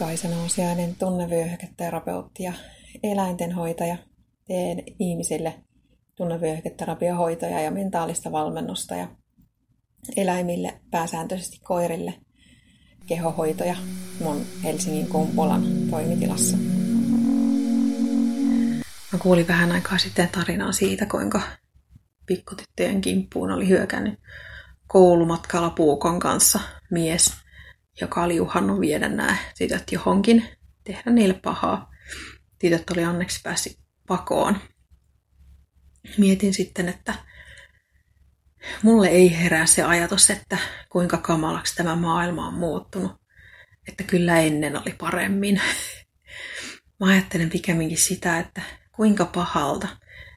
Kaisa Nousiainen, tunnevyöhyketerapeutti ja eläintenhoitaja. Teen ihmisille tunnevyöhyketerapiohoitoja ja mentaalista valmennusta ja eläimille, pääsääntöisesti koirille, kehohoitoja mun Helsingin Kumpulan toimitilassa. Mä kuulin vähän aikaa sitten tarinaa siitä, kuinka pikkutyttöjen kimppuun oli hyökännyt koulumatkalla puukon kanssa mies, joka oli uhannut viedä nämä tytöt johonkin, tehdä niille pahaa. Tytöt oli onneksi päässyt pakoon. Mietin sitten, että mulle ei herää se ajatus, että kuinka kamalaksi tämä maailma on muuttunut. Että kyllä ennen oli paremmin. Mä ajattelen pikemminkin sitä, että kuinka pahalta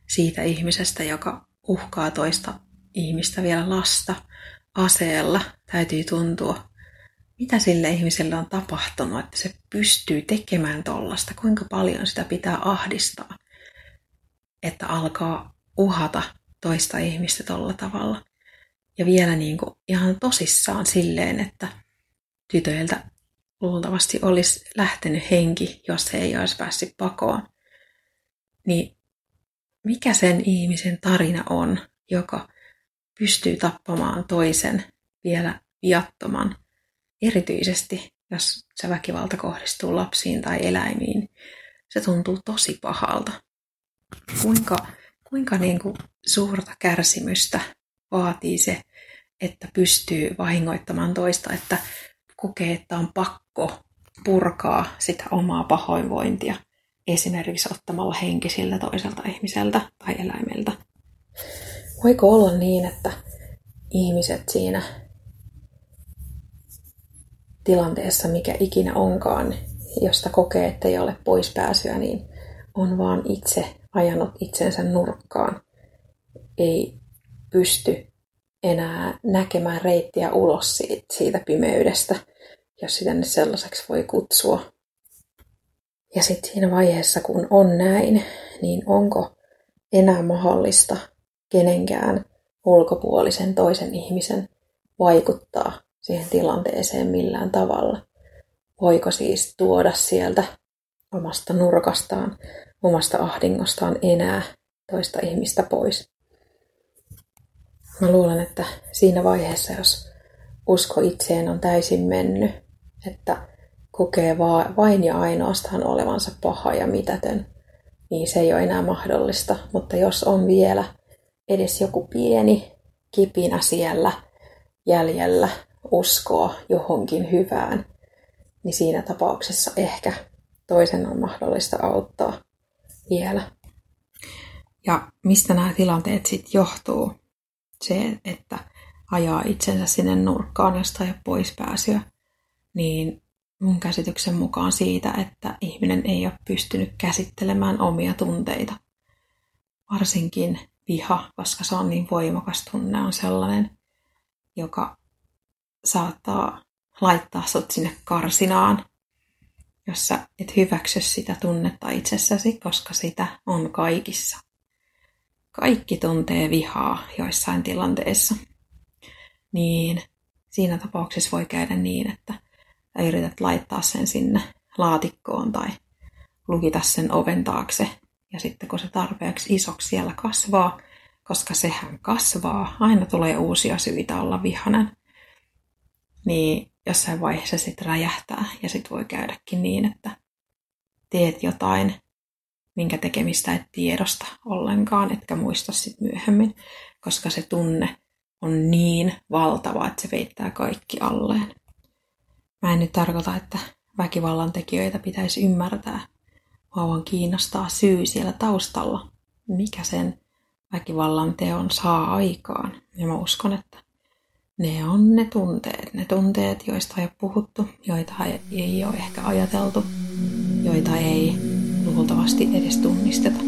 siitä ihmisestä, joka uhkaa toista ihmistä vielä lasta aseella, täytyy tuntua. Mitä sille ihmiselle on tapahtunut, että se pystyy tekemään tollasta? Kuinka paljon sitä pitää ahdistaa, että alkaa uhata toista ihmistä tolla tavalla. Ja vielä niin kuin ihan tosissaan silleen, että tytöiltä luultavasti olisi lähtenyt henki, jos he ei olisi päässyt pakoon. Niin mikä sen ihmisen tarina on, joka pystyy tappamaan toisen vielä viattoman, erityisesti jos se väkivalta kohdistuu lapsiin tai eläimiin. Se tuntuu tosi pahalta. Kuinka, kuinka niin kuin suurta kärsimystä vaatii se, että pystyy vahingoittamaan toista, että kokee, että on pakko purkaa sitä omaa pahoinvointia – esimerkiksi ottamalla henkisiltä toiselta ihmiseltä tai eläimeltä. Voiko olla niin, että ihmiset siinä tilanteessa, mikä ikinä onkaan, josta kokee, että ei ole poispääsyä, niin on vaan itse ajanut itsensä nurkkaan. Ei pysty enää näkemään reittiä ulos siitä, siitä pimeydestä, jos sitä nyt sellaiseksi voi kutsua. Ja sitten siinä vaiheessa, kun on näin, niin onko enää mahdollista kenenkään ulkopuolisen toisen ihmisen vaikuttaa siihen tilanteeseen millään tavalla? Voiko siis tuoda sieltä omasta nurkastaan, omasta ahdingostaan enää toista ihmistä pois? Mä luulen, että siinä vaiheessa, jos usko itseen on täysin mennyt, että kokee vain ja ainoastaan olevansa paha ja mitätön, niin se ei ole enää mahdollista. Mutta jos on vielä edes joku pieni kipinä siellä jäljellä uskoa johonkin hyvään, niin siinä tapauksessa ehkä toisen on mahdollista auttaa vielä. Ja mistä nämä tilanteet sitten johtuu? Se, että ajaa itsensä sinne nurkkaan, ole pois pääsyä, niin mun käsityksen mukaan siitä, että ihminen ei ole pystynyt käsittelemään omia tunteita. Varsinkin viha, koska se on niin voimakas tunne, on sellainen, joka saattaa laittaa sut sinne karsinaan, jos sä et hyväksy sitä tunnetta itsessäsi, koska sitä on kaikissa. Kaikki tuntee vihaa joissain tilanteissa. Niin siinä tapauksessa voi käydä niin, että yrität laittaa sen sinne laatikkoon tai lukita sen oven taakse. Ja sitten kun se tarpeeksi isoksi siellä kasvaa, koska sehän kasvaa, aina tulee uusia syitä olla vihanen, niin jossain vaiheessa sitten räjähtää ja sitten voi käydäkin niin, että teet jotain, minkä tekemistä et tiedosta ollenkaan, etkä muista sitten myöhemmin, koska se tunne on niin valtava, että se veittää kaikki alleen. Mä en nyt tarkoita, että väkivallan tekijöitä pitäisi ymmärtää, vaan kiinnostaa syy siellä taustalla, mikä sen väkivallan teon saa aikaan. Ja mä uskon, että ne on ne tunteet, ne tunteet, joista ei ole puhuttu, joita ei ole ehkä ajateltu, joita ei luultavasti edes tunnisteta.